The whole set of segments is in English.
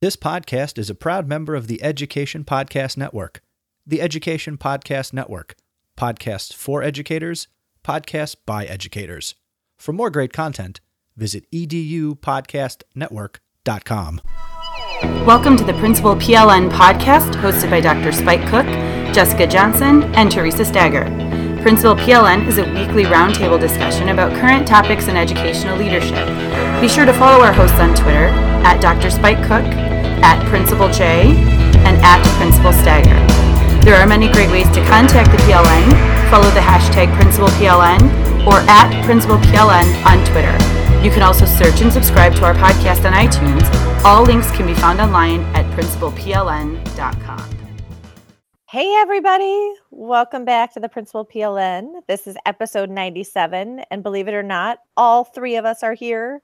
This podcast is a proud member of the Education Podcast Network. The Education Podcast Network. Podcasts for educators, podcasts by educators. For more great content, visit edupodcastnetwork.com. Welcome to the Principal PLN podcast hosted by Dr. Spike Cook, Jessica Johnson, and Teresa Stager. Principal PLN is a weekly roundtable discussion about current topics in educational leadership. Be sure to follow our hosts on Twitter at Dr. Spike Cook, at Principal J, and at Principal Stager. There are many great ways to contact the PLN. Follow the hashtag Principal PLN or at Principal PLN on Twitter. You can also search and subscribe to our podcast on iTunes. All links can be found online at principalpln.com. Hey, everybody. Welcome back to the Principal PLN. This is episode 97. And believe it or not, all three of us are here.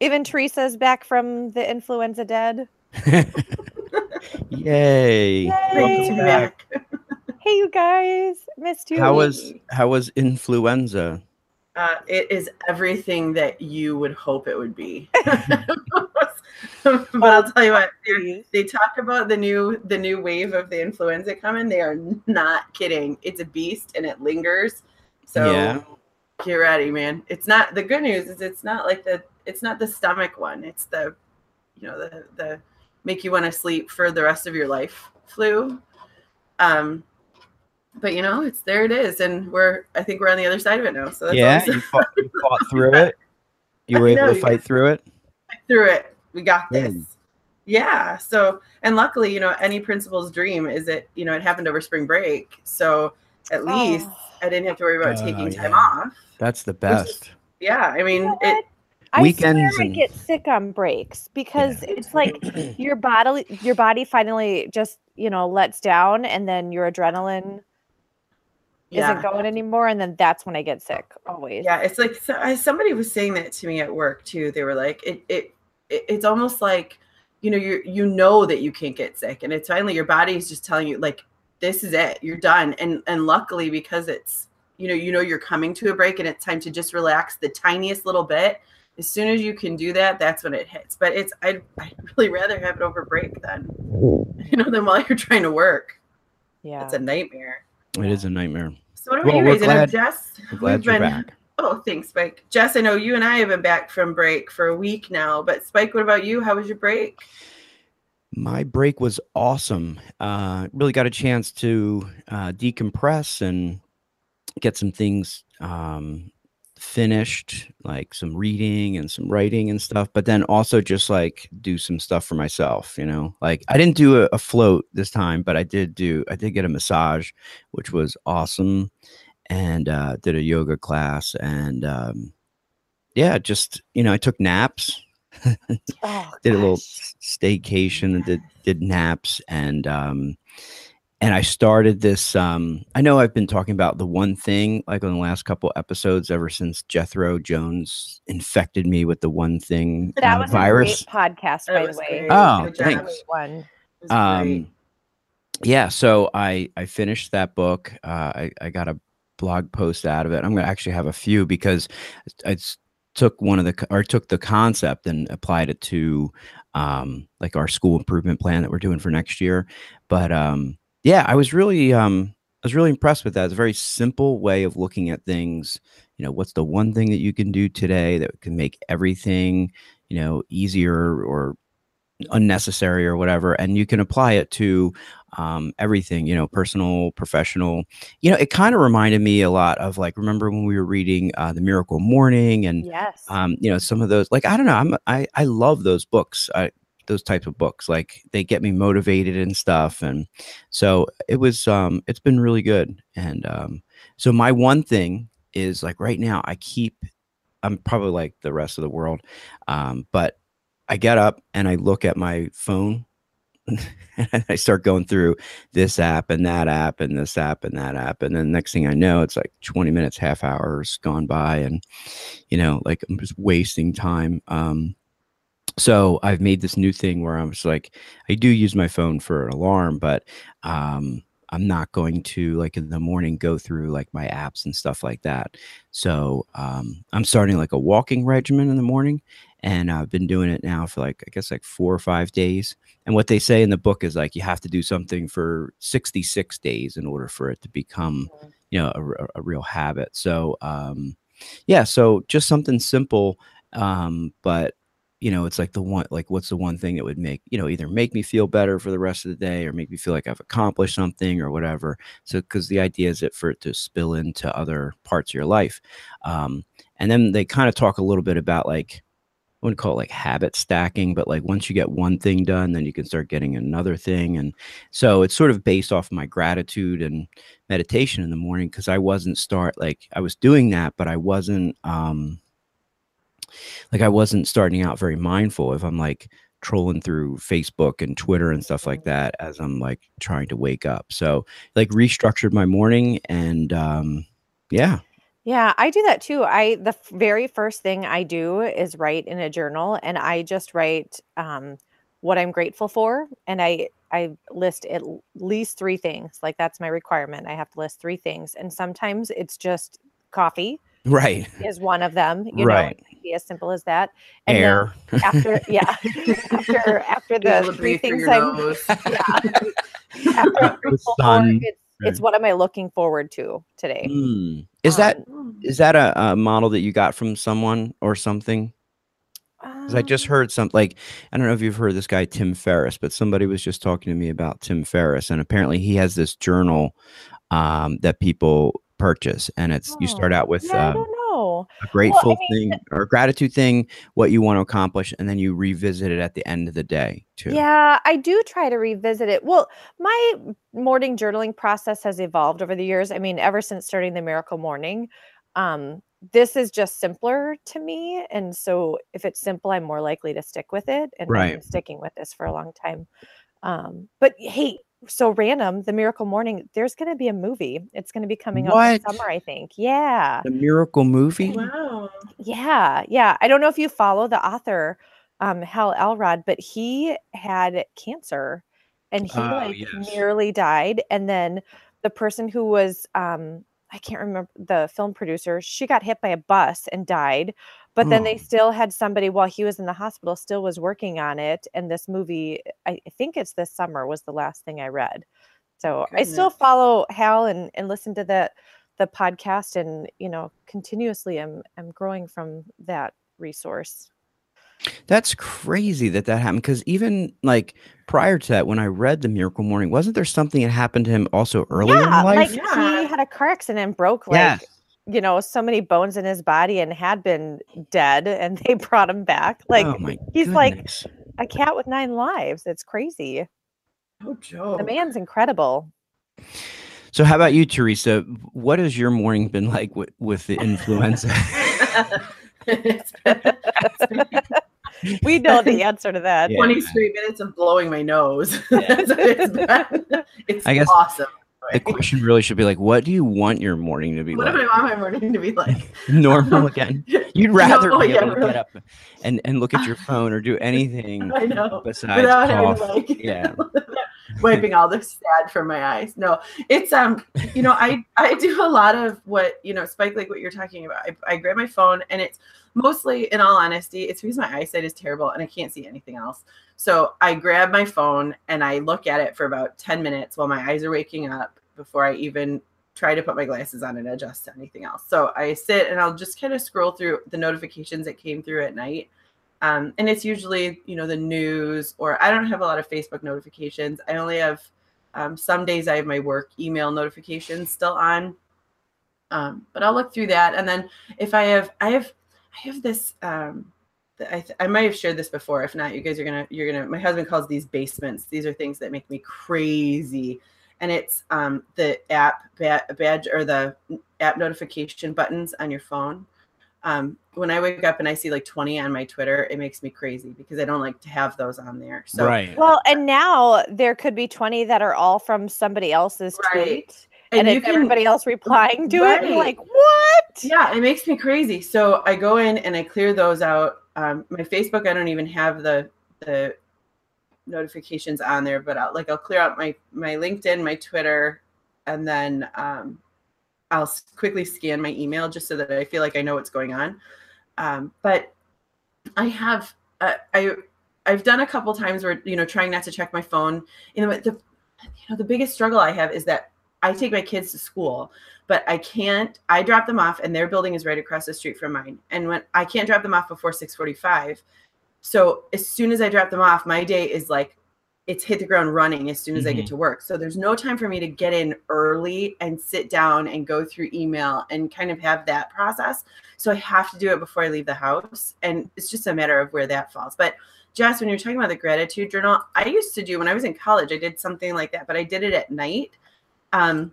Even Teresa's back from the influenza dead. Yay. Yay. Welcome back. Hey, you guys. Missed you. How was how was influenza? Uh, it is everything that you would hope it would be. but I'll tell you what, they- talk about the new the new wave of the influenza coming. They are not kidding. It's a beast and it lingers. So Yeah. get ready, man. It's not the good news is it's not like the it's not the stomach one. It's the you know the the make you want to sleep for the rest of your life flu. Um but you know, it's there it is, and we're I think we're on the other side of it now. So that's yeah, always- you fought, you fought through it. You were able No, to you- fight through it. through it. We got hmm. this. Good. Yeah. So, and luckily, you know, any principal's dream is that, you know, it happened over spring break. So at oh. least Oh. I didn't have to worry about Oh, taking time yeah. off. That's the is- best. Yeah. I mean, know it. I Weekends swear I get sick on breaks because it's like your body your body finally just, you know, lets down and then your adrenaline yeah. isn't going anymore and then that's when I get sick always. Yeah. It's like so, I, somebody was saying that to me at work too. They were like, it, it, it, it's almost like, you know, you you know that you can't get sick, and it's finally your body is just telling you like, this is it, you're done. And and luckily because it's you know you know you're coming to a break and it's time to just relax the tiniest little bit. As soon as you can do that, that's when it hits. But it's I'd, I'd really rather have it over break than you know than while you're trying to work. Yeah. It's a nightmare. It is a nightmare. So what about Well, you we're guys? I know Jess, I'm glad we've you're been- back. Oh, thanks, Spike. Jess, I know you and I have been back from break for a week now, but Spike, what about you? How was your break? My break was awesome. Uh, really got a chance to uh, decompress and get some things um, finished, like some reading and some writing and stuff. But then also just like do some stuff for myself. You know, like I didn't do a, a float this time, but I did do. I did get a massage, which was awesome, and uh, did a yoga class and um, yeah, just you know, I took naps. Oh, did a little staycation and did did naps and um and I started this. Um, I know I've been talking about the one thing like on the last couple episodes ever since Jethro Jones infected me with the one thing That uh, was virus. a great podcast, That by the way. great. Oh, Good thanks. One. It was great. Um, yeah, so I I finished that book. Uh, I I got a blog post out of it. I'm gonna actually have a few because I took one of the or took the concept and applied it to um like our school improvement plan that we're doing for next year. But um yeah, I was really um I was really impressed with that. It's a very simple way of looking at things. You know, what's the one thing that you can do today that can make everything, you know, easier or unnecessary or whatever and you can apply it to um, everything you know personal professional you know it kind of reminded me a lot of like remember when we were reading uh, the miracle morning and Yes. um, you know some of those like i don't know i'm i, I love those books I, those types of books like they get me motivated and stuff and so it was um it's been really good and um so my one thing is like right now i keep i'm probably like the rest of the world um but i get up and i look at my phone and i start going through this app and that app and this app and that app and then next thing i know it's like 20 minutes half hours gone by and you know like i'm just wasting time um so i've made this new thing where i'm just like i do use my phone for an alarm but um i'm not going to like in the morning go through like my apps and stuff like that. So um i'm starting like a walking regimen in the morning and i've been doing it now for like i guess like four or five days. And what they say in the book is like you have to do something for 66 days in order for it to become you know a real habit. So um yeah so just something simple um but you know it's like the one like what's the one thing that would make you know either make me feel better for the rest of the day or make me feel like i've accomplished something or whatever so because the idea is it for it to spill into other parts of your life um and then they kind of talk a little bit about like I wouldn't call it like habit stacking, but like once you get one thing done, then you can start getting another thing. And so it's sort of based off my gratitude and meditation in the morning because I wasn't start like I was doing that, but I wasn't um like I wasn't starting out very mindful if I'm like trolling through Facebook and Twitter and stuff like that as I'm like trying to wake up. So like restructured my morning and um yeah. Yeah, I do that too. I the very first thing I do is write in a journal and I just write um what I'm grateful for and I I list at least 3 things. Like that's my requirement. I have to list 3 things and sometimes it's just coffee Right. is one of them, you Right. know, be as simple as that. And Air. after yeah, after after the three things I'm nose. yeah. after I'm The grateful for, sun. it's it's what am I looking forward to today? Mm. Is that Um, is that a, a model that you got from someone or something? Because I just um, heard some like I don't know if you've heard of this guy Tim Ferriss, but somebody was just talking to me about Tim Ferriss, and apparently he has this journal um, that people purchase, and it's you start Oh, out with yeah, I a grateful mean, thing or gratitude thing, what you want to accomplish, and then you revisit it at the end of the day too. Yeah, I do try to revisit it. Well, my morning journaling process has evolved over the years. I mean, ever since starting the Miracle Morning, um, this is just simpler to me. And so if it's simple, I'm more likely to stick with it. And I'm sticking with this for a long time. Um, but hey, so random, the Miracle Morning, there's going to be a movie. It's going to be coming out What? this summer, I think. Yeah. The miracle movie. Wow. Yeah, yeah. I don't know if you follow the author, um, Hal Elrod, but he had cancer and he Oh, like yes. nearly died. And then the person who was um I can't remember the film producer, she got hit by a bus and died. But then they Oh. still had somebody while he was in the hospital still was working on it. And this movie, I, think it's this summer was the last thing I read. Oh so I still follow Hal and, and listen to the the podcast and you know continuously I'm I'm growing from that resource. That's crazy that that happened. Because even like prior to that, when I read the Miracle Morning, wasn't there something that happened to him also earlier yeah, in life? like Yeah. he had a car accident and broke like yes. you know so many bones in his body and had been dead and they brought him back. Like oh my he's like a cat with nine lives. It's crazy. Oh, Joe. The man's incredible. So, how about you, Teresa? What has your morning been like with, with the influenza? It's been- it's been- we know the answer to that. Yeah. 20 straight minutes of blowing my nose. That's what. It's I guess awesome. The question really should be like, what do you want your morning to be What like? What do I want my morning to be like? Normal again. You'd rather No, be yeah, able to really. get up and, and look at your phone or do anything I know. besides Without cough. to like Yeah. wiping all the sad from my eyes. No, it's um, you know, I I do a lot of what you know, Spike, like what you're talking about. I, I grab my phone and it's mostly, in all honesty, it's because my eyesight is terrible and I can't see anything else. So I grab my phone and I look at it for about 10 minutes while my eyes are waking up before I even try to put my glasses on and adjust to anything else. So I sit and I'll just kind of scroll through the notifications that came through at night. Um, and it's usually, you know, the news or I don't have a lot of Facebook notifications. I only have um, some days I have my work email notifications still on. Um, but I'll look through that. And then if I have, I have, I have this, um, I, th- I might have shared this before. If not, you guys are gonna, you're gonna. My husband calls these basements. These are things that make me crazy, and it's um, the app ba- badge or the app notification buttons on your phone. Um, when I wake up and I see like 20 on my Twitter, it makes me crazy because I don't like to have those on there. So right. Well, and now there could be 20 that are all from somebody else's Right. tweet. And, you it's can- everybody else replying to it. And like, what? yeah it makes me crazy so i go in and i clear those out um, my facebook i don't even have the the notifications on there but I'll, like i'll clear out my my linkedin my twitter and then um, i'll quickly scan my email just so that i feel like i know what's going on um, but i have uh, i i've done a couple times where you know trying not to check my phone you know the you know the biggest struggle i have is that i take my kids to school but I can't. I drop them off, and their building is right across the street from mine. And when I can't drop them off before six forty-five, so as soon as I drop them off, my day is like it's hit the ground running as soon as I get Mhm. to work. So there's no time for me to get in early and sit down and go through email and kind of have that process. So I have to do it before I leave the house, and it's just a matter of where that falls. But Jess, when you're talking about the gratitude journal, I used to do when I was in college. I did something like that, but I did it at night. Um,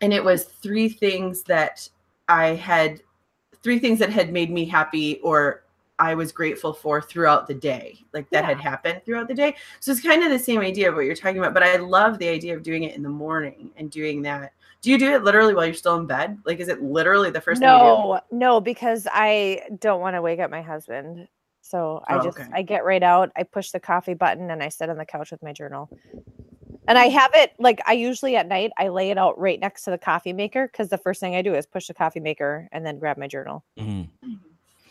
and it was three things that I had, three things that had made me happy or I was grateful for throughout the day, like that had happened throughout the day. So it's kind of the same idea of what you're talking about, but I love the idea of doing it in the morning and doing that. Do you do it literally while you're still in bed? Like, is it literally the first thing you do? No, no, because I don't want to wake up my husband. So I Oh, just okay. I get right out, I push the coffee button and I sit on the couch with my journal. And I have it like I usually at night I lay it out right next to the coffee maker because the first thing I do is push the coffee maker and then grab my journal. Mhm.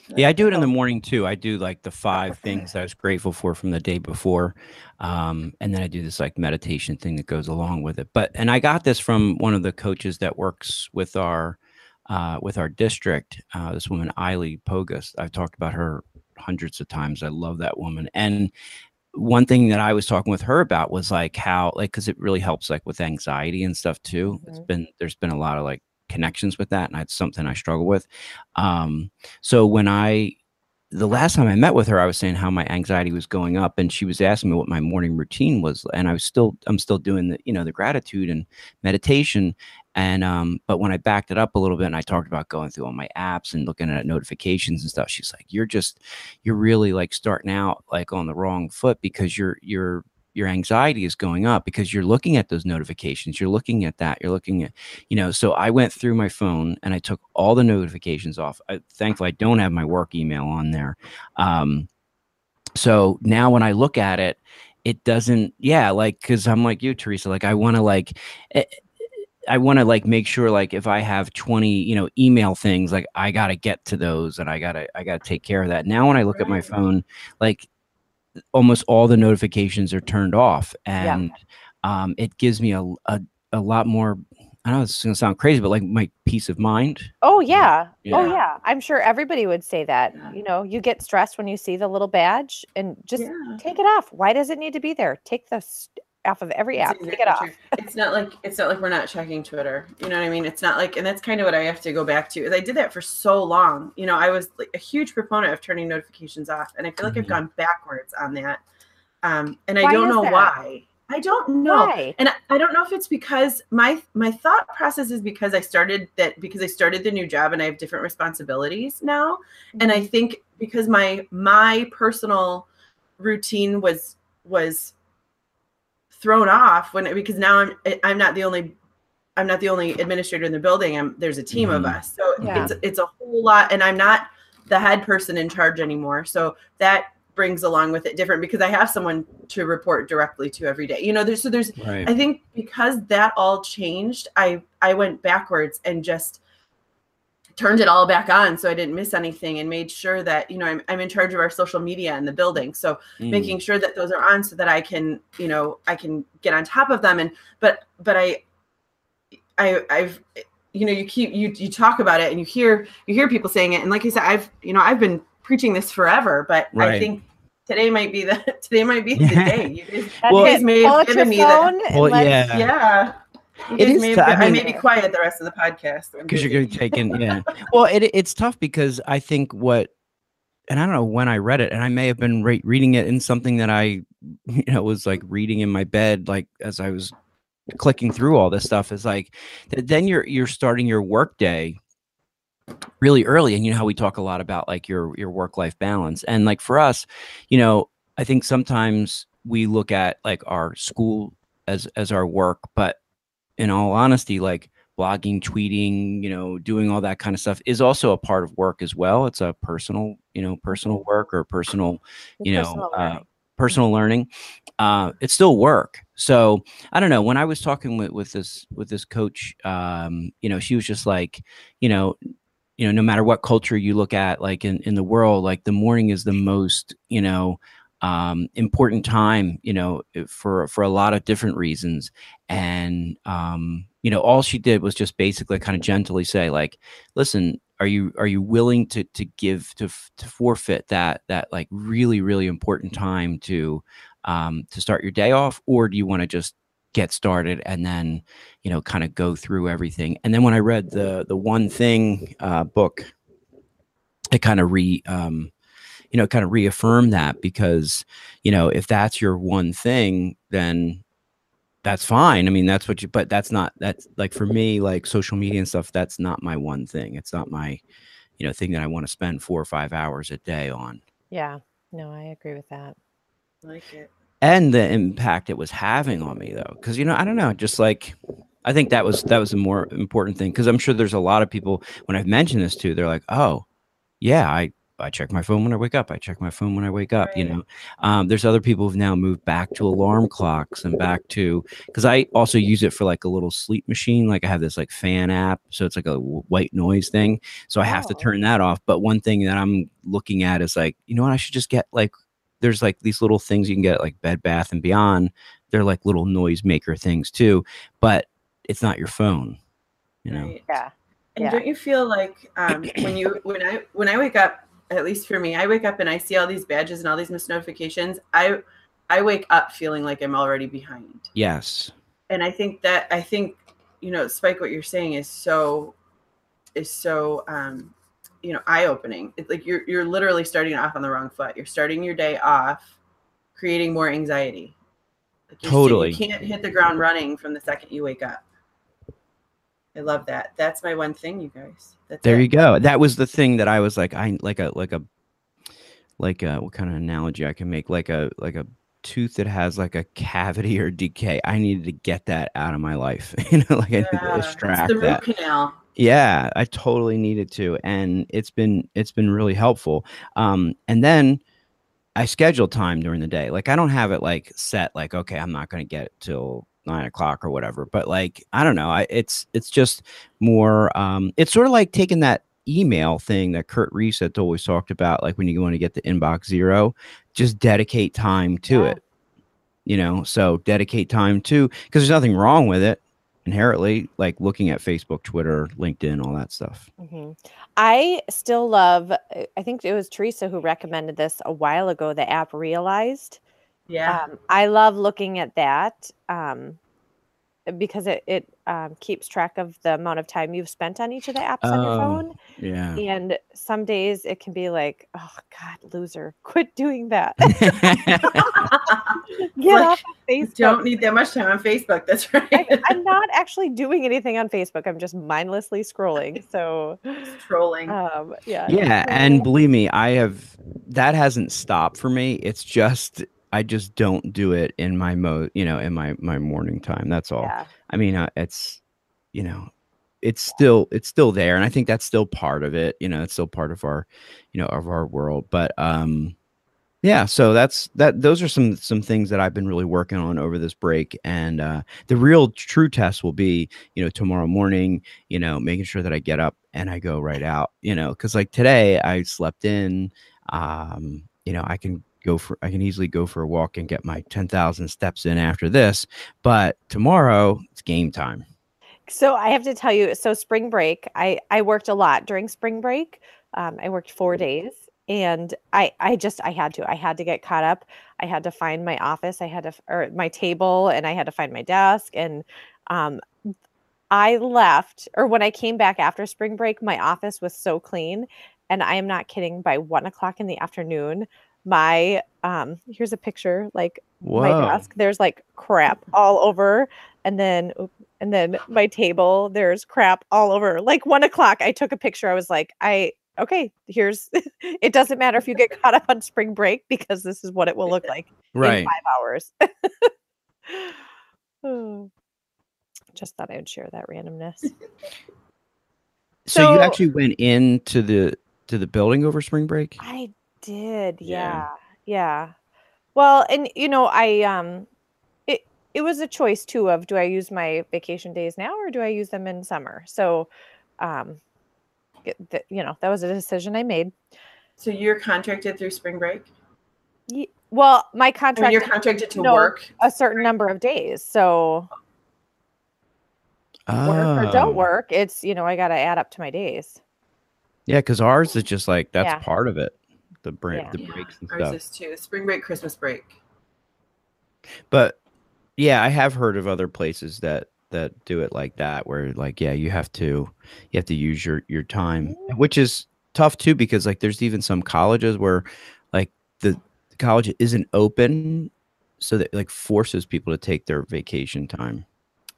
Yeah, I do it in the morning too. I do like the five things I was grateful for from the day before. Um, and then I do this like meditation thing that goes along with it. But and I got this from one of the coaches that works with our uh, with our district, uh, this woman Eileen Pogus. I've talked about her hundreds of times. I love that woman. And one thing that I was talking with her about was like how like because it really helps like with anxiety and stuff too. It's Mhm. been there's been a lot of like connections with that, and it's something I struggle with. Um, so when I the last time I met with her, I was saying how my anxiety was going up, and she was asking me what my morning routine was, and I was still I'm still doing the you know the gratitude and meditation, and um, but when I backed it up a little bit and I talked about going through all my apps and looking at notifications and stuff, she's like, "You're just you're really like starting out like on the wrong foot because you're you're your anxiety is going up because you're looking at those notifications. You're looking at that. You're looking at you know so i went through my phone and i took all the notifications off. I, thankfully i don't have my work email on there. Um so now when i look at it it doesn't yeah like because i'm like you teresa like i want to like eh, I want to like make sure like if I have 20, you know, email things, like I got to get to those and I got to I got to take care of that. Now when I look at my phone, like almost all the notifications are turned off Yeah. and um it gives me a a, a lot more I know it's going to sound crazy but like my peace of mind. Oh yeah. Oh Yeah. yeah. I'm sure everybody would say that. Yeah. You know, you get stressed when you see the little badge and just Yeah. take it off. Why does it need to be there? Take the off of every That's app. Take it exactly off. It's not like it's not like we're not checking Twitter. You know what I mean? It's not like, and that's kind of what I have to go back to. Is I did that for so long. You know, I was like a huge proponent of turning notifications off, and I feel like I've Mhm. gone backwards on that. Um, and I don't know that? why. I don't know. Why? And I, I don't know if it's because my my thought process is because I started that because I started the new job and I have different responsibilities now. And Mm-hmm. I think because my my personal routine was was thrown off when because now I'm I'm not the only I'm not the only administrator in the building. I'm there's a team Mhm. of us. So Yeah. it's it's a whole lot and I'm not the head person in charge anymore. So that brings along with it different because I have someone to report directly to every day. You know, there's so there's Right. I think because that all changed, I I went backwards and just turned it all back on so I didn't miss anything and made sure that, you know, I'm I'm in charge of our social media in the building. So Mm. making sure that those are on so that I can, you know, I can get on top of them and but but I I I've you know, you keep you you talk about it and you hear you hear people saying it and like I said I've you know, I've been preaching this forever, but I think today might be the today might be the day. You guys, Well- it. guys may have Pull out your given me that- Well, let's- yeah. yeah. It may t- I I, may be quiet the rest of the podcast. Because you're going to take in yeah well it, it's tough because i think what and i don't know when i read it and i may have been re- reading it in something that i you know was like reading in my bed like as i was clicking through all this stuff is like th- then you're you're starting your work day really early and you know how we talk a lot about like your your work life balance and like for us you know i think sometimes we look at like our school as as our work but in all honesty like blogging tweeting you know doing all that kind of stuff is also a part of work as well. It's a personal you know personal work or personal you know Personal uh, learning. personal learning. Uh it's still work. So i don't know when i was talking with with this with this coach um you know she was just like you know you know no matter what culture you look at like in in the world like the morning is the most you know um important time you know for for a lot of different reasons. And um you know all she did was just basically kind of gently say like listen are you are you willing to to give to to forfeit that that like really really important time to um to start your day off? Or do you want to just get started and then you know kind of go through everything? And then when i read the the one thing uh book it kind of re um you know kind of reaffirm that because you know if that's your one thing then that's fine i mean that's what you but that's not that's like for me like social media and stuff that's not my one thing it's not my you know thing that i want to spend four or five hours a day on Yeah. No, I agree with that. like it. and the impact it was having on me though because you know i don't know just like i think that was that was a more important thing because i'm sure there's a lot of people when i've mentioned this to they're like oh yeah i i check my phone when i wake up i check my phone when i wake up you know um, there's other people who've now moved back to alarm clocks and back to because i also use it for like a little sleep machine like i have this like fan app so it's like a white noise thing so i have to Oh. turn that off but one thing that i'm looking at is like you know what i should just get like there's like these little things you can get at like Bed Bath and Beyond. They're like little noise maker things too, but it's not your phone. You know, Yeah. And Yeah. don't you feel like um, when you when I when I wake up, at least for me, I wake up and I see all these badges and all these missed notifications. I I wake up feeling like I'm already behind. yes, And I think that I think you know, Spike, what you're saying is so is so um, you know eye opening. It's like you're you're literally starting off on the wrong foot. You're starting your day off, creating more anxiety. Like Totally. you can't hit the ground running from the second you wake up. I love that. That's my one thing, you guys. That's there it. you go. That was the thing that I was like, I like a like a like a what kind of analogy I can make? Like a like a tooth that has like a cavity or decay. I needed to get that out of my life. you know, like I need to Yeah, extract the root that. canal. yeah i totally needed to and it's been it's been really helpful um and then i schedule time during the day like i don't have it like set like okay i'm not going to get it till nine o'clock or whatever but like i don't know i it's it's just more um it's sort of like taking that email thing that Curt Rees had always talked about like when you want to get the inbox zero just dedicate time to Yeah. it you know so dedicate time to because there's nothing wrong with it inherently like looking at facebook twitter linkedin all that stuff hmm I still love, I think it was Teresa who recommended this a while ago, the app Realizd. Yeah. Um, I love looking at that um, because it, it um, keeps track of the amount of time you've spent on each of the apps on your Oh, phone. yeah And some days it can be like, oh God, loser, quit doing that. Get Like- off Facebook. Don't need that much time on Facebook. That's right. I, I'm not actually doing anything on Facebook. I'm just mindlessly scrolling. So, trolling. um, yeah. Yeah, and believe me, I have that hasn't stopped for me. It's just I just don't do it in my mo, you know, in my my morning time. That's all. yeah. I mean, uh, it's you know, it's still it's still there, and I think that's still part of it. You know, it's still part of our, you know, of our world. But um, yeah. So that's that. Those are some some things that I've been really working on over this break, and uh, the real true test will be, you know, tomorrow morning. You know, making sure that I get up and I go right out. You know, because like today I slept in. Um, you know, I can go for I can easily go for a walk and get my ten thousand steps in after this. But tomorrow it's game time. So I have to tell you, so spring break, I I worked a lot during spring break. Um, I worked four days, and I I just I had to I had to get caught up. I had to find my office. I had to or my table, and I had to find my desk. And um, I left, or when I came back after spring break, my office was so clean, and I am not kidding. By one o'clock in the afternoon, my um here's a picture like my desk there's like crap all over and then and then my table there's crap all over like one o'clock i took a picture i was like i okay here's it doesn't matter if you get caught up on spring break because this is what it will look like in Right. five hours Oh. just thought i would share that randomness So, you actually went into the to the building over spring break? I did. Yeah. Yeah. Yeah. Well, and you know, I um it it was a choice too of do I use my vacation days now or do I use them in summer? So um it- th- you know, that was a decision I made. so you're contracted through spring break. Ye- Well, my I mean, contract you're contracted to no, work. a certain number of days. So work or don't Oh. work, it's, you know, I got to add up to my days. Yeah, because ours is just like that's Yeah. part of it. The break, Yeah. the Yeah, breaks and Ours stuff. is too. Spring break, Christmas break. But yeah, I have heard of other places that that do it like that, where like yeah, you have to you have to use your your time, mm-hmm. which is tough too because like there's even some colleges where like the college isn't open, so that like forces people to take their vacation time.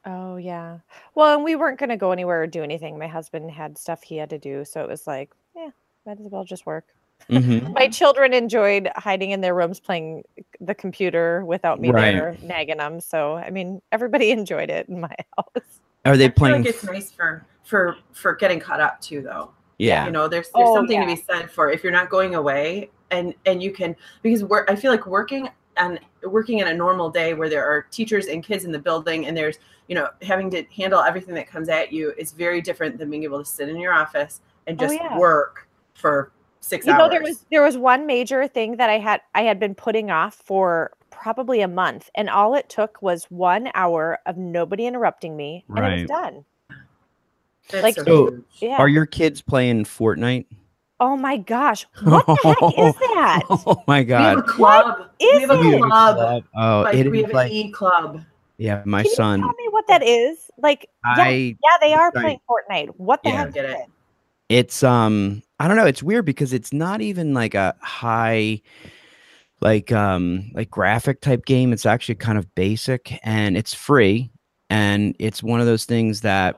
Oh yeah. Well, and we weren't going to go anywhere or do anything. My husband had stuff he had to do, so it was like, yeah, might as well just work. Mhm. My children enjoyed hiding in their rooms playing the computer without me Right. there nagging them. So, I mean, everybody enjoyed it in my house. Are they I feel playing? like it's nice for for for getting caught up too, though. yeah, You know, there's there's Oh, something yeah. to be said for if you're not going away and and you can because work. I feel like working and working in a normal day where there are teachers and kids in the building and there's you know having to handle everything that comes at you is very different than being able to sit in your office and Oh, just yeah. work for six You hours. know, there was there was one major thing that I had I had been putting off for probably a month, and all it took was one hour of nobody interrupting me, and it was done. That's like- so So, huge. Yeah. Are your kids playing Fortnite? oh my gosh, what the heck is that? Oh my We have a god! club. is we have a it? We club. Oh, Like, we have like an e club. yeah, my Can you son. tell me what that is? Like, yeah, I yeah, they are I- playing Fortnite. What the Yeah. heck Get is it. It? it's um i don't know it's weird because it's not even like a high like um like graphic type game it's actually kind of basic and it's free and it's one of those things that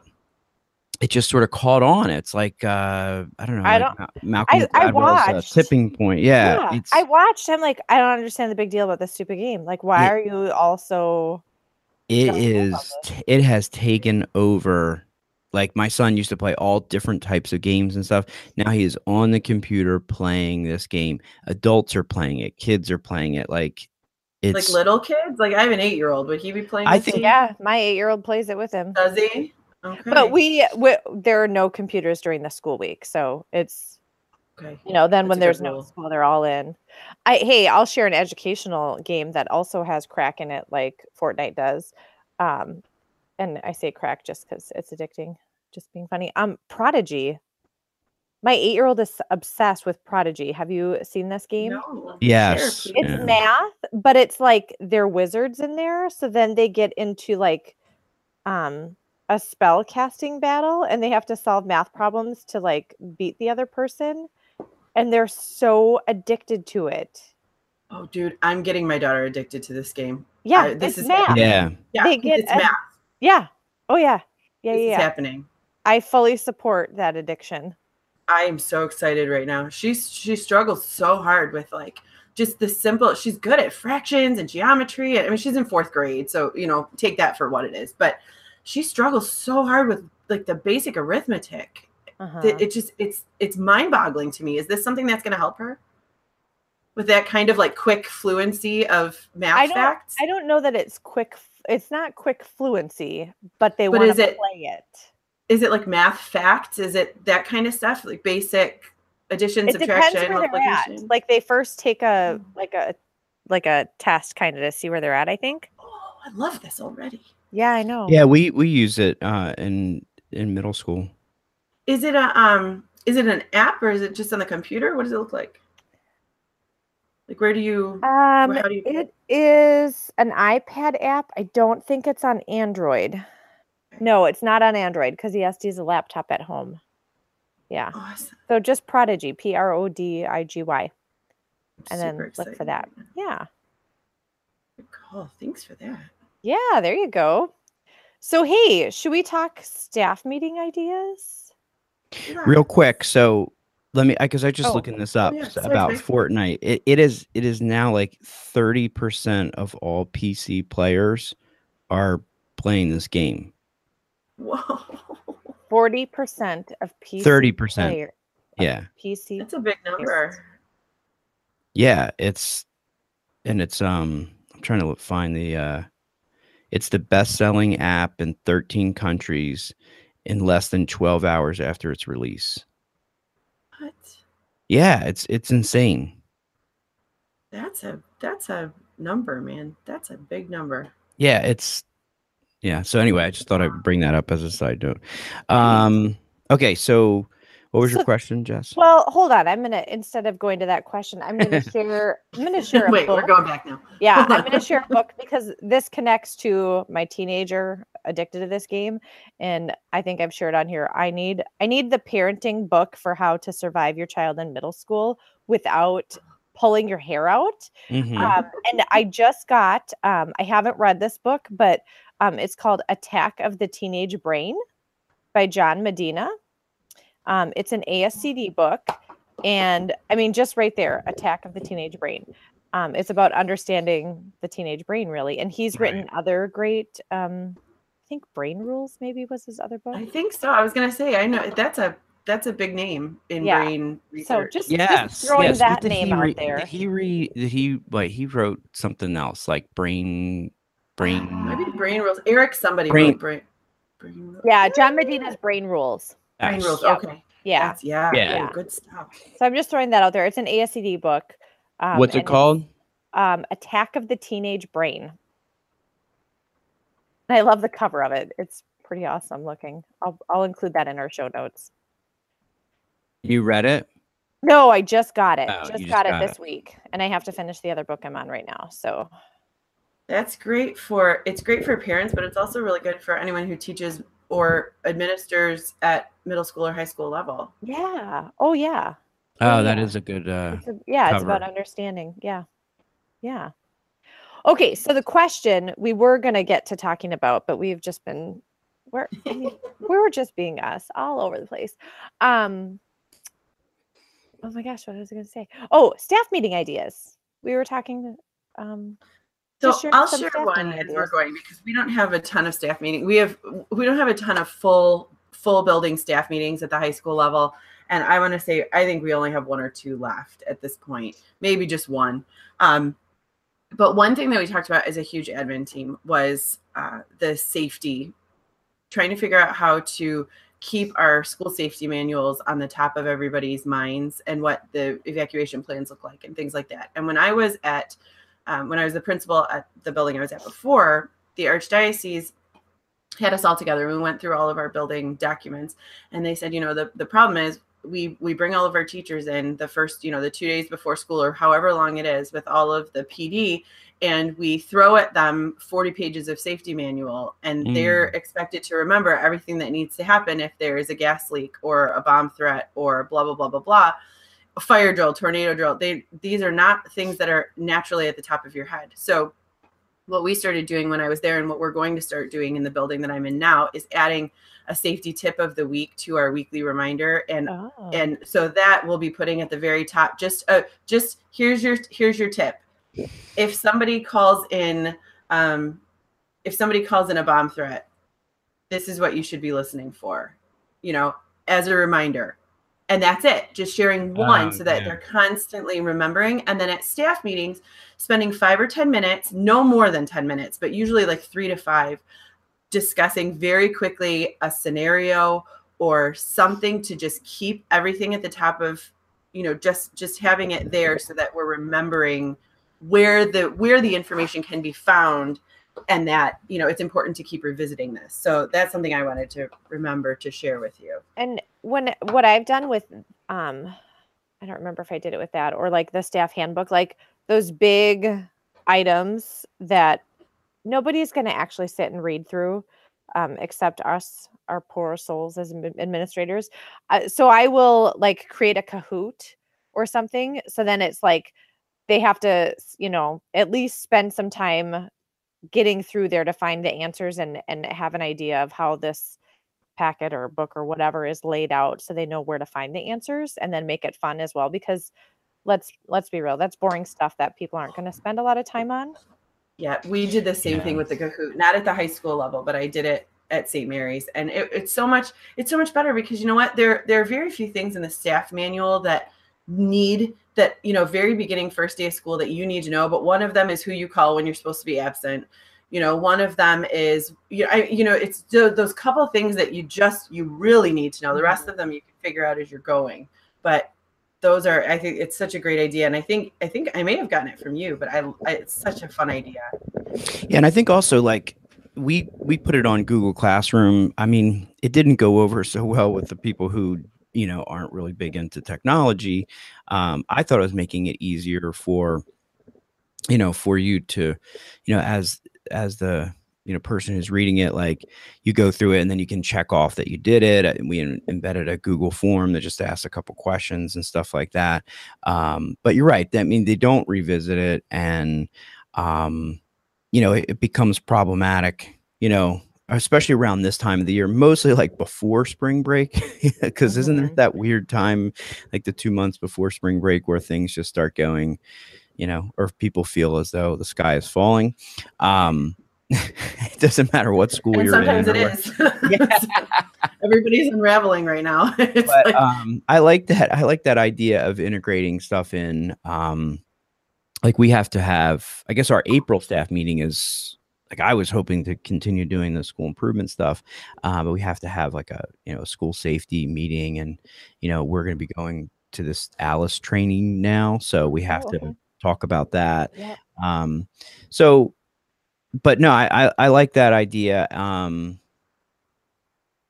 it just sort of caught on it's like uh i don't know I like don't- Ma- malcolm I Gladwell's, uh, watched. tipping point yeah, it's I watched. I'm like, I don't understand the big deal about this stupid game. Like, why It- are you also? it is it has taken over like my son used to play all different types of games and stuff now he is on the computer playing this game adults are playing it kids are playing it like it's Like little kids. Like I have an eight year old. Would he be playing? I think- game? Yeah, my eight year old plays it with him. Does he? Okay. But we, we, there are no computers during the school week, so it's Okay. you know then That's when there's no school, they're all in. I hey, I'll share an educational game that also has crack in it, like Fortnite does. Um, and I say crack just because it's addicting, just being funny. Um, Prodigy. My eight year old is obsessed with Prodigy. Have you seen this game? No. Yes. It's. Yeah. math, but it's like they're wizards in there. So then they get into like um a spell casting battle and they have to solve math problems to like beat the other person. And they're so addicted to it. Oh, dude, I'm getting my daughter addicted to this game. Yeah, I- this it's is math. Yeah. Yeah, They get it's a- math. Yeah. Oh yeah. Yeah, this yeah. is happening. I fully support that addiction. I am so excited right now. She's she struggles so hard with like just the simple. She's good at fractions and geometry. I mean, she's in fourth grade, so you know, take that for what it is. But she struggles so hard with like the basic arithmetic. Uh-huh. It just it's it's mind boggling to me. Is this something that's going to help her with that kind of like quick fluency of math I facts? I don't know that it's quick. F- It's not quick fluency, but they want to play it. is it like math facts? Is it that kind of stuff, like basic addition, It depends subtraction, where they're at. multiplication? Like they first take a Mm. like a like a test kind of to see where they're at. I think. oh, I love this already. Yeah, I know. Yeah, we we use it uh in in middle school. Is it a um? Is it an app or is it just on the computer? What does it look like? Like where do you? Um, how do you- it is an iPad app. I don't think it's on Android. No, it's not on Android because he has to use a laptop at home. Yeah. Awesome. So just Prodigy, P R O D I G Y. I'm And then super look for that. Yeah. Good call. Thanks for that. Yeah, there you go. So hey, should we talk staff meeting ideas? Real quick, so let me because I just Oh. looking this up yeah, sorry, about sorry. Fortnite. It, it is it is now like thirty percent of all PC players are playing this game. Whoa, Forty percent of PC 30%. Yeah, PC. that's a big number. yeah. It's and it's um. I'm trying to look, find the uh. It's the best-selling app in 13 countries in less than 12 hours after its release. What? Yeah, it's it's insane. That's a that's a number, man. That's a big number. Yeah, it's yeah. So anyway, I just thought I'd bring that up as a side note. Um, okay, so what was your question, Jess? Well, hold on. I'm gonna instead of going to that question, I'm gonna share. I'm gonna share a Wait, book. we're going back now. Yeah, I'm going to share a book because this connects to my teenager addicted to this game, and I think I've shared on here. I need I need the parenting book for how to survive your child in middle school without pulling your hair out. Mhm. Um, and I just got. Um, I haven't read this book, but um, it's called Attack of the Teenage Brain by John Medina. Um, it's an ASCD book, and I mean, just right there, Attack of the Teenage Brain. Um, it's about understanding the teenage brain, really. And he's written other great, um, think Brain Rules maybe was his other book. I think so. I was gonna say I know that's a that's a big name in Yeah. brain So research. just, yes, just throwing yes. that did name he out there. Did he read? Did he like he wrote something else like brain, brain? maybe brain rules. Eric somebody Brain- wrote brain brain rules. Yeah, John Medina's Brain Rules. Brain Yes. rules. Yep. Okay. Yeah. That's, yeah. Yeah. oh, Good stuff. So I'm just throwing that out there. It's an ASCD book. Um, What's it called? Um, Attack of the Teenage Brain. And I love the cover of it. It's pretty awesome looking. I'll I'll include that in our show notes. You read it? No, I just got it. Oh, just, just got it got this week, and I have to finish the other book I'm on right now. So That's great for it's great for parents, but it's also really good for anyone who teaches or administers at middle school or high school level. yeah. Oh yeah. Oh, that yeah. is a good. uh It's a, yeah, it's about understanding. Yeah. Yeah. Okay, so the question we were going to get to talking about, but we've just been we're we were just being us all over the place. Um Oh my gosh, what was I going to say? Oh, staff meeting ideas. We were talking um So share I'll share one as we're going because we don't have a ton of staff meeting. We have we don't have a ton of full full building staff meetings at the high school level. And I want to say I think we only have one or two left at this point, maybe just one. Um, but one thing that we talked about as a huge admin team was uh, the safety, trying to figure out how to keep our school safety manuals on the top of everybody's minds and what the evacuation plans look like and things like that. And when I was at um, when I was the principal at the building I was at before, the archdiocese had us all together. We went through all of our building documents, and they said, you know, the the problem is we we bring all of our teachers in the first, you know, the two days before school or however long it is with all of the PD, and we throw at them 40 pages of safety manual, and Mm. they're expected to remember everything that needs to happen if there is a gas leak or a bomb threat or blah blah blah blah blah fire drill, tornado drill. They these are not things that are naturally at the top of your head. So what we started doing when I was there and what we're going to start doing in the building that I'm in now is adding a safety tip of the week to our weekly reminder. And Oh. and so that we'll be putting at the very top. Just uh just here's your here's your tip. If somebody calls in um if somebody calls in a bomb threat this is what you should be listening for. You know as a reminder and that's it just sharing one Um, so that yeah. they're constantly remembering and then at staff meetings spending five or ten minutes no more than 10 minutes but usually like three to five discussing very quickly a scenario or something to just keep everything at the top of you know just just having it there so that we're remembering where the where the information can be found and that you know it's important to keep revisiting this so that's something i wanted to remember to share with you and when what I've done with um I don't remember if I did it with that or like the staff handbook, like those big items that nobody's going to actually sit and read through um, except us, our poor souls as administrators. Uh, so I will like create a Kahoot or something. So then it's like they have to, you know, at least spend some time getting through there to find the answers and and have an idea of how this packet or book or whatever is laid out so they know where to find the answers and then make it fun as well because let's let's be real that's boring stuff that people aren't going to spend a lot of time on. Yeah we did the same thing with the kahoot not at the high school level but i did it at st mary's and it, it's so much it's so much better because you know what? There there are very few things in the staff manual that need that you know very beginning first day of school that you need to know but one of them is who you call when you're supposed to be absent. You know one of them is you know, I, you know it's tho- those couple things that you just you really need to know. The rest mm-hmm. of them you can figure out as you're going but those are i think it's such a great idea and i think i think i may have gotten it from you but i, I it's such a fun idea. Yeah, and I think also like we we put it on Google Classroom. I mean, it didn't go over so well with the people who you know aren't really big into technology. Um, I thought i was making it easier for you know for you to you know as as the you know person who's reading it like you go through it and then you can check off that you did it we em- embedded a google form that just asks a couple questions and stuff like that um, but you're right that mean they don't revisit it and um, you know, it, it becomes problematic, you know, especially around this time of the year, mostly like before spring break. Cause isn't Mhm. it that weird time, like the two months before spring break, where things just start going, you know, or people feel as though the sky is falling? Um, it doesn't matter what school and you're sometimes in. it or what- is everybody's unraveling right now but like, um, I like that. I like that idea of integrating stuff in. Um, like we have to have. I guess our April staff meeting is like I was hoping to continue doing the school improvement stuff, uh, but we have to have like a you know a school safety meeting, and you know we're going to be going to this Alice training now, so we have Oh, to okay. talk about that. Yeah. Um, so, but no, I, I I like that idea. Um,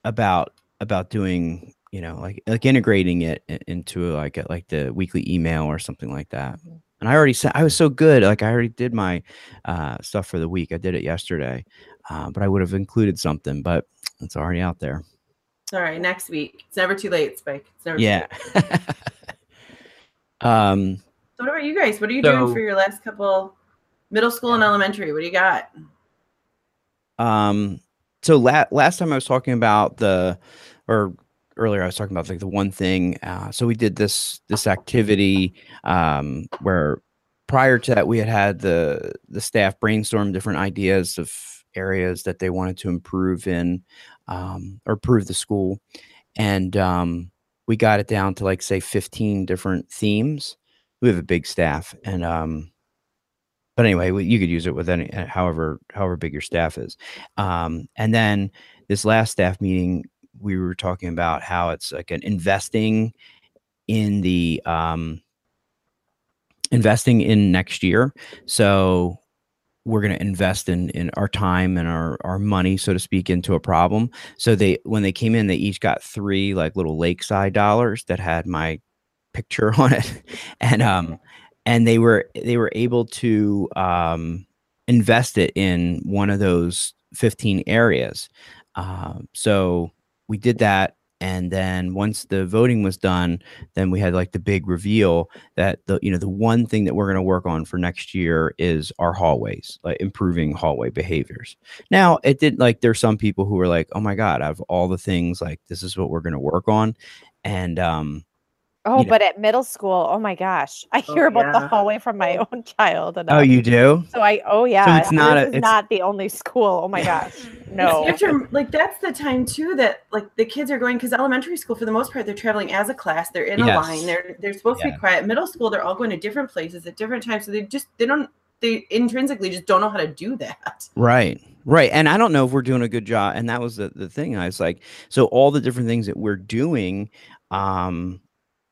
about about doing you know like like integrating it into like a, like the weekly email or something like that Mhm. And i already said i was so good like i already did my uh stuff for the week. I did it yesterday uh, but i would have included something but it's already out there. All right next week. It's never too late spike. It's never too yeah. late. um so what about you guys? What are you So- doing for your last couple middle school and elementary? What do you got? Um, so la- last time I was talking about the, or earlier I was talking about like the one thing. Uh, so we did this this activity um, where prior to that we had had the the staff brainstorm different ideas of areas that they wanted to improve in um, or improve the school, and um, we got it down to like say fifteen different themes. We have a big staff, and um, but anyway, you could use it with any however however big your staff is. Um, and then this last staff meeting, we were talking about how it's like an investing in the um, investing in next year. So we're going to invest in in our time and our our money, so to speak, into a problem. So they when they came in, they each got three like little lakeside dollars that had my picture on it, and um and they were they were able to um invest it in one of those 15 areas. Um, so we did that and then once the voting was done, then we had like the big reveal that the you know the one thing that we're going to work on for next year is our hallways, like improving hallway behaviors. Now it did like there's some people who were like, oh my god, I have all the things like this is what we're going to work on, and um Oh, you know- but at middle school, oh my gosh, I Oh, hear about the hallway from my own child. And oh you do So I, oh yeah, it's not a- it's- not the only school. Oh my gosh, no. You have like that's the time too that like the kids are going because elementary school for the most part they're traveling as a class. They're in a line. They're they're supposed to be quiet. Middle school they're all going to different places at different times. So they just they don't they intrinsically just don't know how to do that. Right. Right. And I don't know if we're doing a good job. And that was the, the thing. I was like, so all the different things that we're doing, um,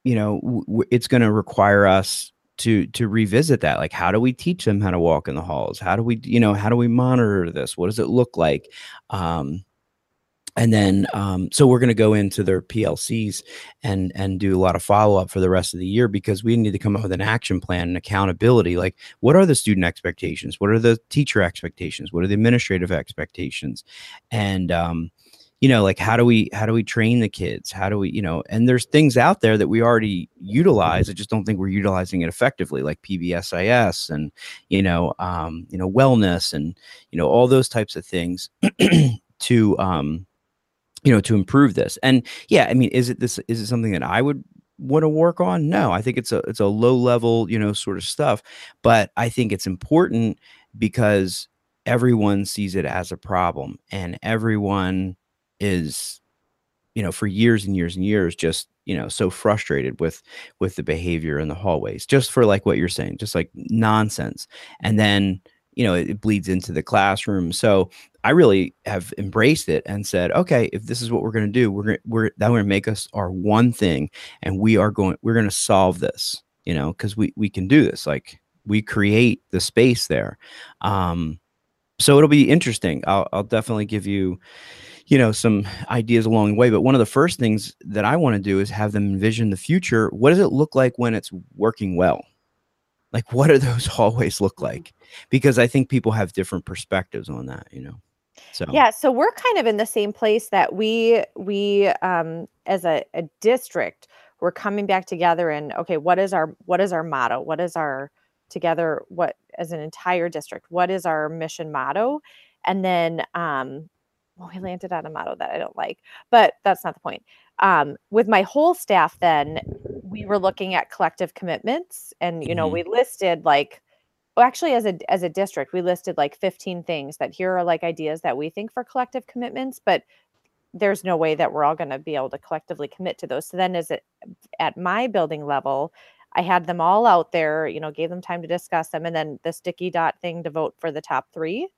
you know, w- it's going to require us to to revisit that. Like, how do we teach them how to walk in the halls? How do we, you know, how do we monitor this? What does it look like? Um, and then um, so we're going to go into their PLCs and and do a lot of follow up for the rest of the year because we need to come up with an action plan and accountability. Like, what are the student expectations? What are the teacher expectations? What are the administrative expectations? And um, you know, like how do we how do we train the kids? How do we you know? And there's things out there that we already utilize. I just don't think we're utilizing it effectively, like PBSIS and you know um, you know wellness and you know all those types of things to um, you know to improve this and yeah i mean is it this is it something that i would want to work on no i think it's a it's a low level you know sort of stuff but i think it's important because everyone sees it as a problem and everyone is you know for years and years and years just you know so frustrated with with the behavior in the hallways just for like what you're saying just like nonsense and then you know it, it bleeds into the classroom so I really have embraced it and said, okay, if this is what we're going to do, we're going we're that going to make us our one thing, and we are going, we're going to solve this, you know, because we we can do this. Like we create the space there. Um, so it'll be interesting. I'll I'll definitely give you, you know, some ideas along the way. But one of the first things that I want to do is have them envision the future. What does it look like when it's working well? Like, what do those hallways look like? Because I think people have different perspectives on that, you know. So Yeah, so we're kind of in the same place that we we um as a, a district we're coming back together and okay, what is our what is our motto? What is our together what as an entire district? What is our mission motto? And then um well, we landed on a motto that I don't like, but that's not the point. Um, with my whole staff, then we were looking at collective commitments, and you know, Mhm. we listed like well, actually, as a as a district, we listed like 15 things that here are like ideas that we think for collective commitments, but there's no way that we're all going to be able to collectively commit to those. So then, as it at my building level, I had them all out there, you know, gave them time to discuss them, and then the sticky dot thing to vote for the top three.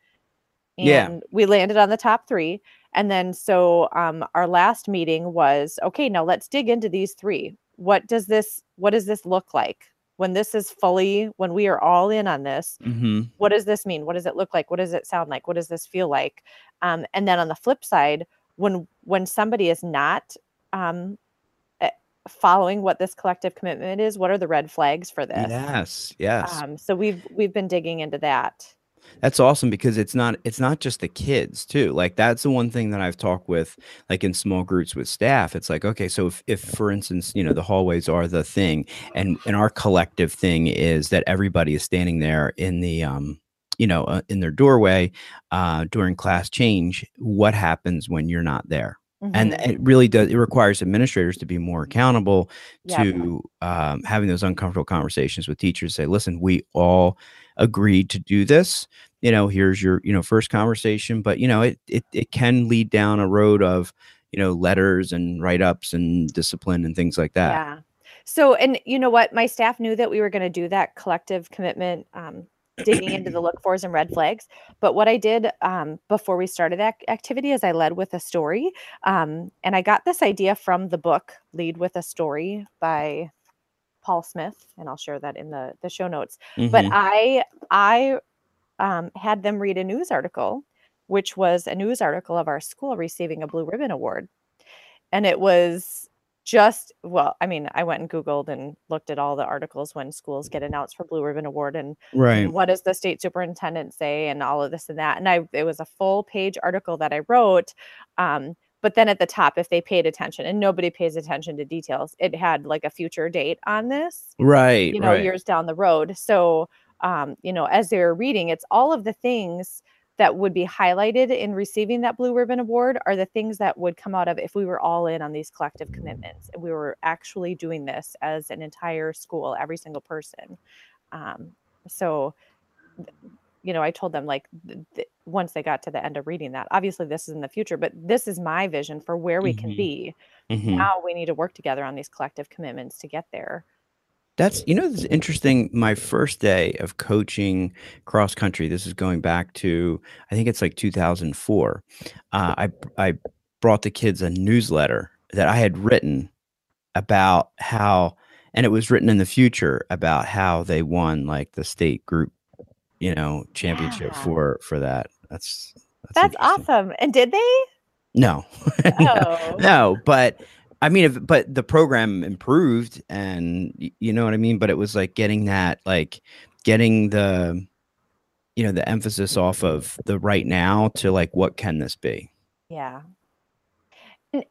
And Yeah. we landed on the top three. And then so um, our last meeting was okay. Now let's dig into these three. What does this What does this look like when this is fully when we are all in on this? hmm what does this mean what does it look like what does it sound like what does this feel like um, and then on the flip side when when somebody is not um, eh, following what this collective commitment is what are the red flags for this Yes, yes. um, so we've we've been digging into that That's awesome because it's not it's not just the kids too. Like that's the one thing that I've talked with like in small groups with staff. It's like, okay, so if, if for instance, you know, the hallways are the thing and and our collective thing is that everybody is standing there in the um you know, uh, in their doorway uh during class change, what happens when you're not there? and Mhm. it really does it requires administrators to be more accountable Yep. to um, having those uncomfortable conversations with teachers say listen we all agreed to do this you know here's your you know first conversation but you know it it, it can lead down a road of you know letters and write-ups and discipline and things like that Yeah. So, and you know what? My staff knew that we were going to do that collective commitment, um, digging into the look fors and red flags. But what I did um, before we started that activity is I led with a story. Um, and I got this idea from the book Lead with a Story by Paul Smith. And I'll share that in the, the show notes. But Mhm. I, I um, had them read a news article, which was a news article of our school receiving a Blue Ribbon Award. And it was just, well, I mean, I went and Googled and looked at all the articles when schools get announced for Blue Ribbon Award and right what does the state superintendent say and all of this and that. And I, it was a full page article that I wrote um, but then at the top if they paid attention and nobody pays attention to details it had like a future date on this right you know right. years down the road so um you know as they were reading it's all of the things that would be highlighted in receiving that blue ribbon award are the things that would come out of if we were all in on these collective commitments and we were actually doing this as an entire school every single person um, so you know i told them like th- th- once they got to the end of reading that obviously this is in the future but this is my vision for where we can Mhm. be Mhm. now we need to work together on these collective commitments to get there That's you know it's interesting. My first day of coaching cross country. This is going back to I think it's like 2004. Uh, I I brought the kids a newsletter that I had written about how, and it was written in the future about how they won like the state group, you know, championship Yeah. for for that. That's that's, that's awesome and did they No, no, oh no, but I mean, if, but the program improved, and you know what I mean. But it was like getting that, like getting the, you know, the emphasis off of the right now to like what can this be? Yeah. And,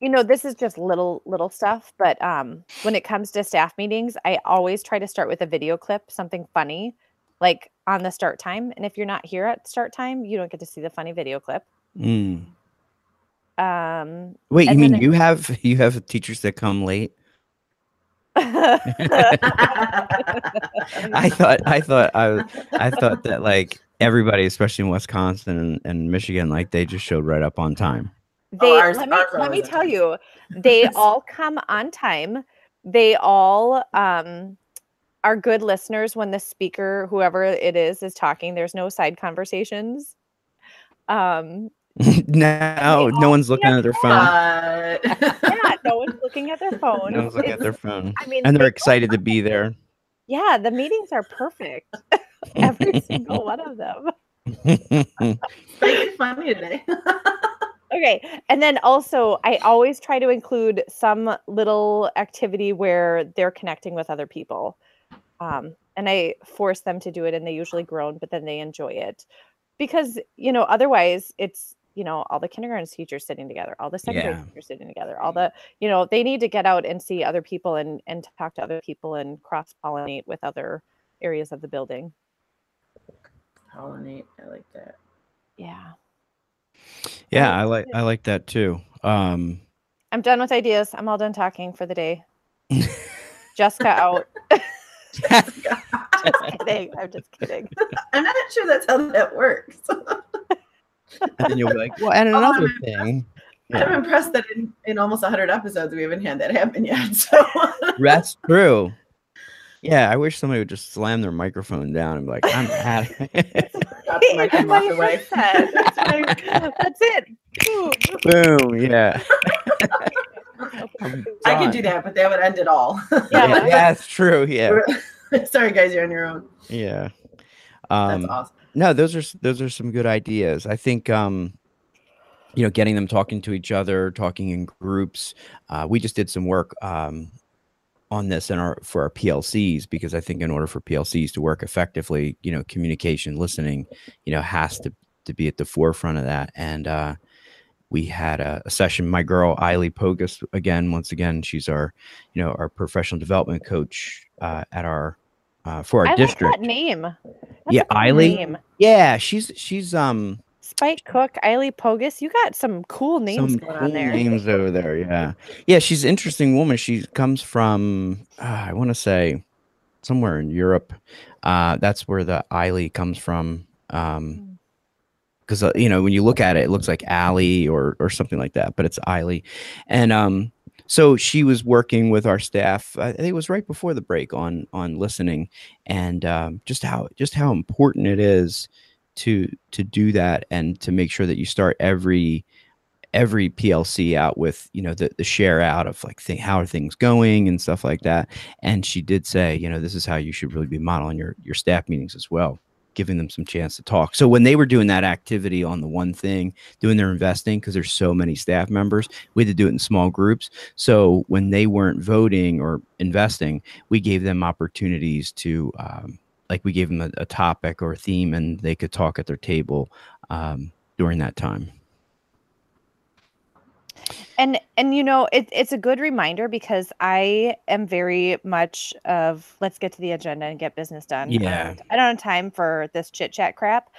you know, this is just little little stuff, but um when it comes to staff meetings, I always try to start with a video clip, something funny, like on the start time. And if you're not here at start time, you don't get to see the funny video clip. Mm. Um Wait, you mean you have you have teachers that come late? I thought I thought I I thought that like everybody, especially in Wisconsin and, and Michigan, like they just showed right up on time. they ours- let me let me tell is. you, they all come on time. They all um are good listeners when the speaker, whoever it is, is talking. There's no side conversations. Um no, no one's looking at their phone. But yeah, no one's looking at their phone. No one's looking at their phone, I mean, and they're they- excited to be there. Yeah, the meetings are perfect. Every single one of them. It's funny today. Okay. And then also, I always try to include some little activity where they're connecting with other people. Um, and I force them to do it, and they usually groan, but then they enjoy it. Because, you know, otherwise it's, you know, all the kindergarten teachers sitting together, all the secondary Yeah. teachers sitting together, all the, you know, they need to get out and see other people and, and talk to other people and cross pollinate with other areas of the building. Pollinate. I like that. Yeah. yeah, I like I like that too. Um, I'm done with ideas. I'm all done talking for the day. Jessica out. Just kidding. I'm just kidding. I'm not sure that's how that works. and then you'll be like, well, and Oh, another I'm- thing, I'm impressed that in, in almost 100 episodes we haven't had that happen yet. So that's true. Yeah, I wish somebody would just slam their microphone down and be like, I'm out. Drop the mic and walk My away. headset. That's, that's it. Boom. Boom. Yeah. I'm could do that, but that would end it all. Yeah. Yeah, that's true. Yeah. Sorry, guys, you're on your own. Yeah. That's Um, awesome. no those are those are some good ideas i think um you know getting them talking to each other talking in groups uh, we just did some work um on this in our for our plcs because i think in order for plcs to work effectively you know communication listening you know has to to be at the forefront of that and uh we had a, a session my girl Eiley Pogus again once again she's our you know our professional development coach uh, at our uh, for our I district like that name. That's Yeah, Eiley. name. yeah she's she's um Spike Cook, Eiley Pogus. You got some cool names some going cool on there. names over there. Yeah, yeah. She's an interesting woman. She comes from uh, I want to say somewhere in Europe. Uh, that's where the Eiley comes from. Um, because uh, you know when you look at it, it looks like Allie or or something like that, but it's Eiley, and um. So she was working with our staff. I think it was right before the break on on listening, and um, just how just how important it is to to do that and to make sure that you start every every PLC out with you know the the share out of like th- how are things going and stuff like that. And she did say, you know, this is how you should really be modeling your your staff meetings as well, giving them some chance to talk. So when they were doing that activity on the one thing, doing their investing because there's so many staff members, we had to do it in small groups. So when they weren't voting or investing, we gave them opportunities to. Um, like we gave them a, a topic or a theme and they could talk at their table um, during that time and and you know it, it's a good reminder because i am very much of let's get to the agenda and get business done Yeah. I don't have time for this chit chat crap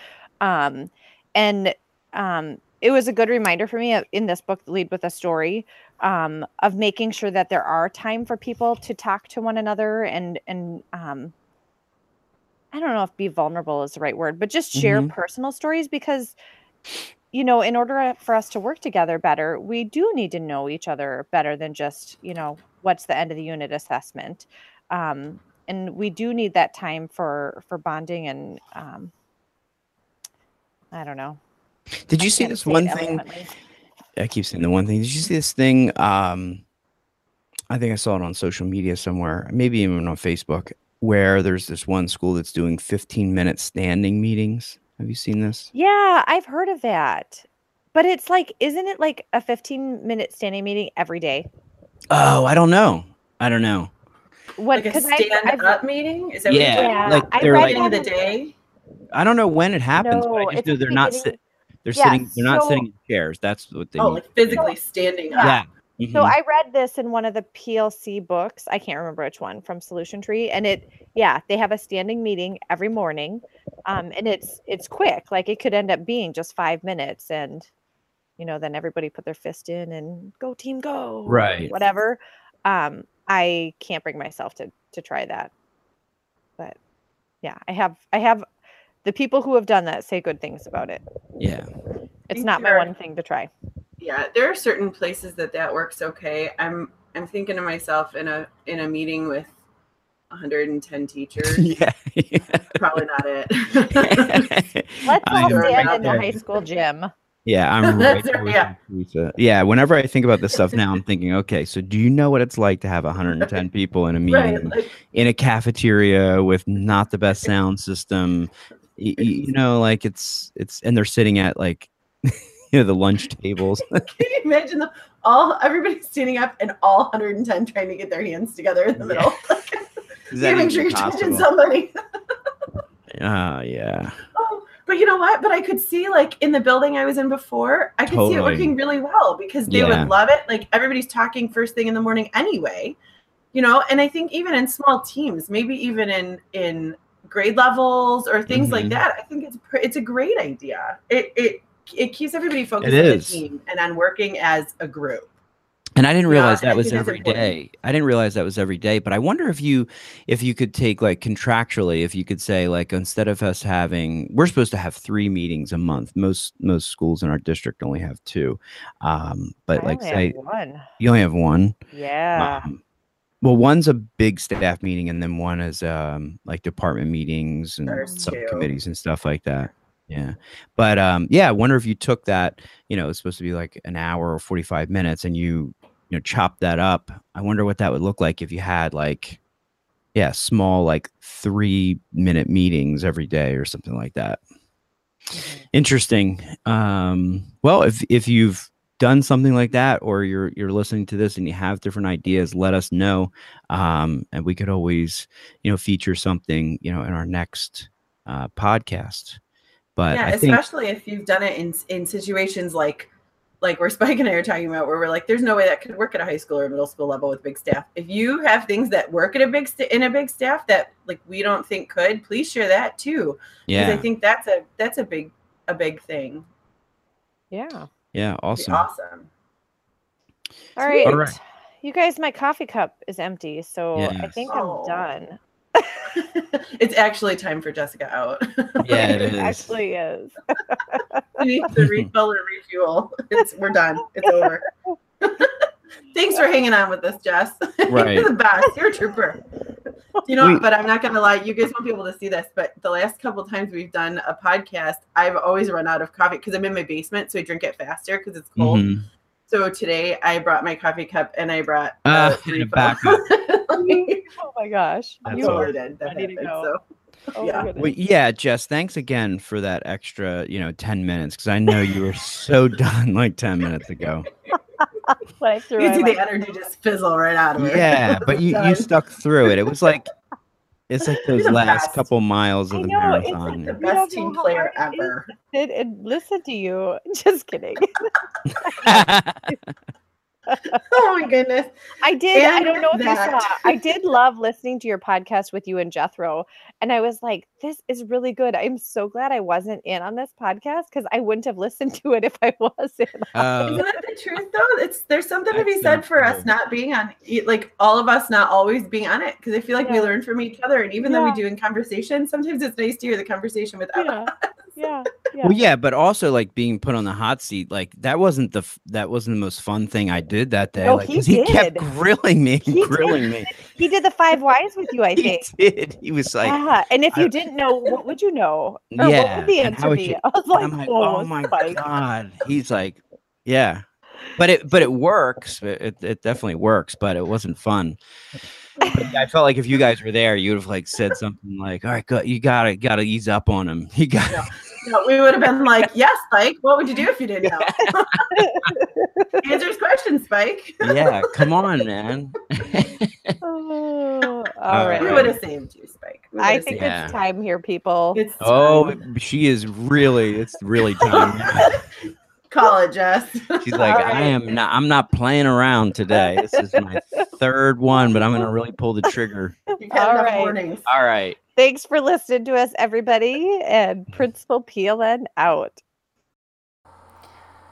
um and um it was a good reminder for me in this book lead with a story um of making sure that there are time for people to talk to one another and and um i don't know if be vulnerable is the right word but just share Mhm. personal stories because you know, in order for us to work together better, we do need to know each other better than just, you know, what's the end of the unit assessment. Um, and we do need that time for for bonding and um, I don't know. Did you I see this one thing? eloquently. I keep saying the one thing. Did you see this thing? Um, I think I saw it on social media somewhere, maybe even on Facebook, where there's this one school that's doing 15 minute standing meetings. Have you seen this? Yeah, I've heard of that. But it's like, isn't it like a 15 minute standing meeting every day? Oh, I don't know. I don't know. What? Like a Because I, stand I've, up meeting? Is that what Yeah, you're yeah, like I they're read like of the day? I don't know when it happens, No, but I just know they're not sitting. they're Yeah, sitting they're not sitting in chairs. That's what they Oh, mean. like physically standing up. yeah. So Mhm. I read this in one of the PLC books. I can't remember which one from Solution Tree, and it, yeah, they have a standing meeting every morning, um, and it's it's quick. Like it could end up being just five minutes, and you know, then everybody put their fist in and go team go, Right. Whatever. Um, I can't bring myself to to try that, but yeah, I have I have the people who have done that say good things about it. yeah. It's not my one thing to try. Yeah, there are certain places that that works okay. I'm I'm thinking to myself in a in a meeting with 110 teachers. yeah. Probably not it. Let's all I'm stand about in the high school gym. Yeah, I'm right there yeah. you, Yeah, whenever I think about this stuff now, I'm thinking, okay, so do you know what it's like to have 110 people in a meeting right. Like, in a cafeteria with not the best sound system? Y- y- You, know, like it's it's and they're sitting at like you know the lunch tables. can you imagine the, all everybody standing up and all 110 trying to get their hands together in the Yeah. middle? You make sure you're touching somebody. Ah, yeah. Oh, but you know what? But I could see like in the building I was in before, I could see it working really well because they Yeah. would love it. Like everybody's talking first thing in the morning anyway, you know. And I think even in small teams, maybe even in in grade levels or things Mhm. like that, I think it's it's a great idea. It it it keeps everybody focused It on is. the team and on working as a group. And I didn't realize I that was think that's every important. day. I didn't realize that was every day. But I wonder if you if you could take like contractually, if you could say like instead of us having we're supposed to have three meetings a month. Most most schools in our district only have two. Um, but I like only have say one. you only have one. Yeah. Um, well, one's a big staff meeting, and then one is um like department meetings and There's two. subcommittees and stuff like that. Yeah. But um yeah, I wonder if you took that, you know, it's supposed to be like an hour or 45 minutes and you, you know, chopped that up. I wonder what that would look like if you had like yeah, small like 3 minute meetings every day or something like that. Mhm. Interesting. Um well, if if you've done something like that or you're you're listening to this and you have different ideas, let us know. Um and we could always, you know, feature something, you know, in our next uh podcast. But yeah, I think especially if you've done it in in situations like like where Spike and I are talking about, where we're like, there's no way that could work at a high school or middle school level with big staff. If you have things that work at a big sta- in a big staff that like we don't think could, please share that too. Because I think that's a that's a big a big thing. Yeah. yeah, awesome. awesome. All right. All right. You guys, my coffee cup is empty, so I think Oh. I'm done. it's actually time for Jessica out. Yeah, it is. actually is. we need to refill or refuel. It's we're done. It's over. Thanks for hanging on with us, Jess. Right. You're the best. You're a trooper. You know, We- but I'm not gonna lie, you guys won't be able to see this, but the last couple times we've done a podcast, I've always run out of coffee because I'm in my basement, so I drink it faster because it's cold. Mhm. So today I brought my coffee cup and I brought uh, and a refill. backup. oh my gosh. That's you You awesome. totally did. That ready to happened, go. so Oh yeah. Well, yeah, Jess, thanks again for that extra, you know, 10 minutes because I know you were so done like 10 minutes ago. I threw you my can see the energy just fizzle right out of her. Yeah, but you, you stuck through it. It was like, it's like those last best. couple miles I of the know, it's like marathon. the best team player hard it is. ever. Sit and listen to you. Just kidding. oh my goodness. I did. I don't know if you saw. I did love listening to your podcast with you and Jethro, and I was like, "This is really good." I'm so glad I wasn't in on this podcast because I wouldn't have listened to it if I was in. Uh, Isn't that the truth though? It's there's something to be said not for us not being on like all of us not always being on it because I feel like we learn from each other and even though we do in conversation, sometimes it's nice to hear the conversation without Yeah, yeah, yeah. Well, yeah, but also like being put on the hot seat, like that wasn't the that wasn't the most fun thing I did that day. No, like, he he kept grilling me, He grilling me. He did the five whys with you, I think. He did. He was like, yeah, and if you I- didn't know, what would you know? Or what Yeah, would the answer would be? you- I was like, like, oh, oh my Spike. god. He's like, yeah, but it but it works. It, it definitely works, but it wasn't fun. But yeah, I felt like if you guys were there, you would have like said something like, "All right, go, you gotta gotta ease up on him. You got." Yeah. No, we would have been like, yes, Spike. What would you do if you didn't know? Answer his question, Spike. yeah, come on, man. Oh, All all right. We would have saved you, Spike. We I think saved Yeah. it's time here, people. you. it's oh, time. she is really. It's really time. Call it, Jess. She's like, All I am not. I'm not playing around today. This is my third one, but I'm gonna really pull the trigger. You've had All enough right. warnings. All right. Thanks for listening to us, everybody, and mm-hmm. Principal PLN out.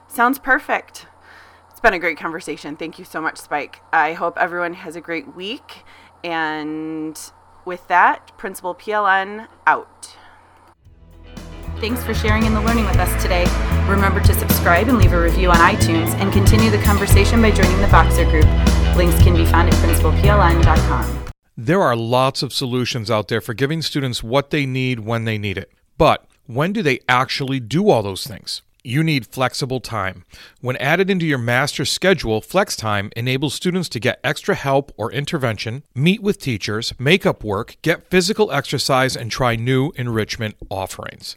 Sounds perfect. It's been a great conversation. Thank you so much, Spike. I hope everyone has a great week. And with that, Principal PLN out. Thanks for sharing in the learning with us today. Remember to subscribe and leave a review on iTunes and continue the conversation by joining the Voxer group. Links can be found at principalpln.com. There are lots of solutions out there for giving students what they need when they need it. But when do they actually do all those things? You need flexible time. When added into your master schedule, Flex Time enables students to get extra help or intervention, meet with teachers, make up work, get physical exercise, and try new enrichment offerings.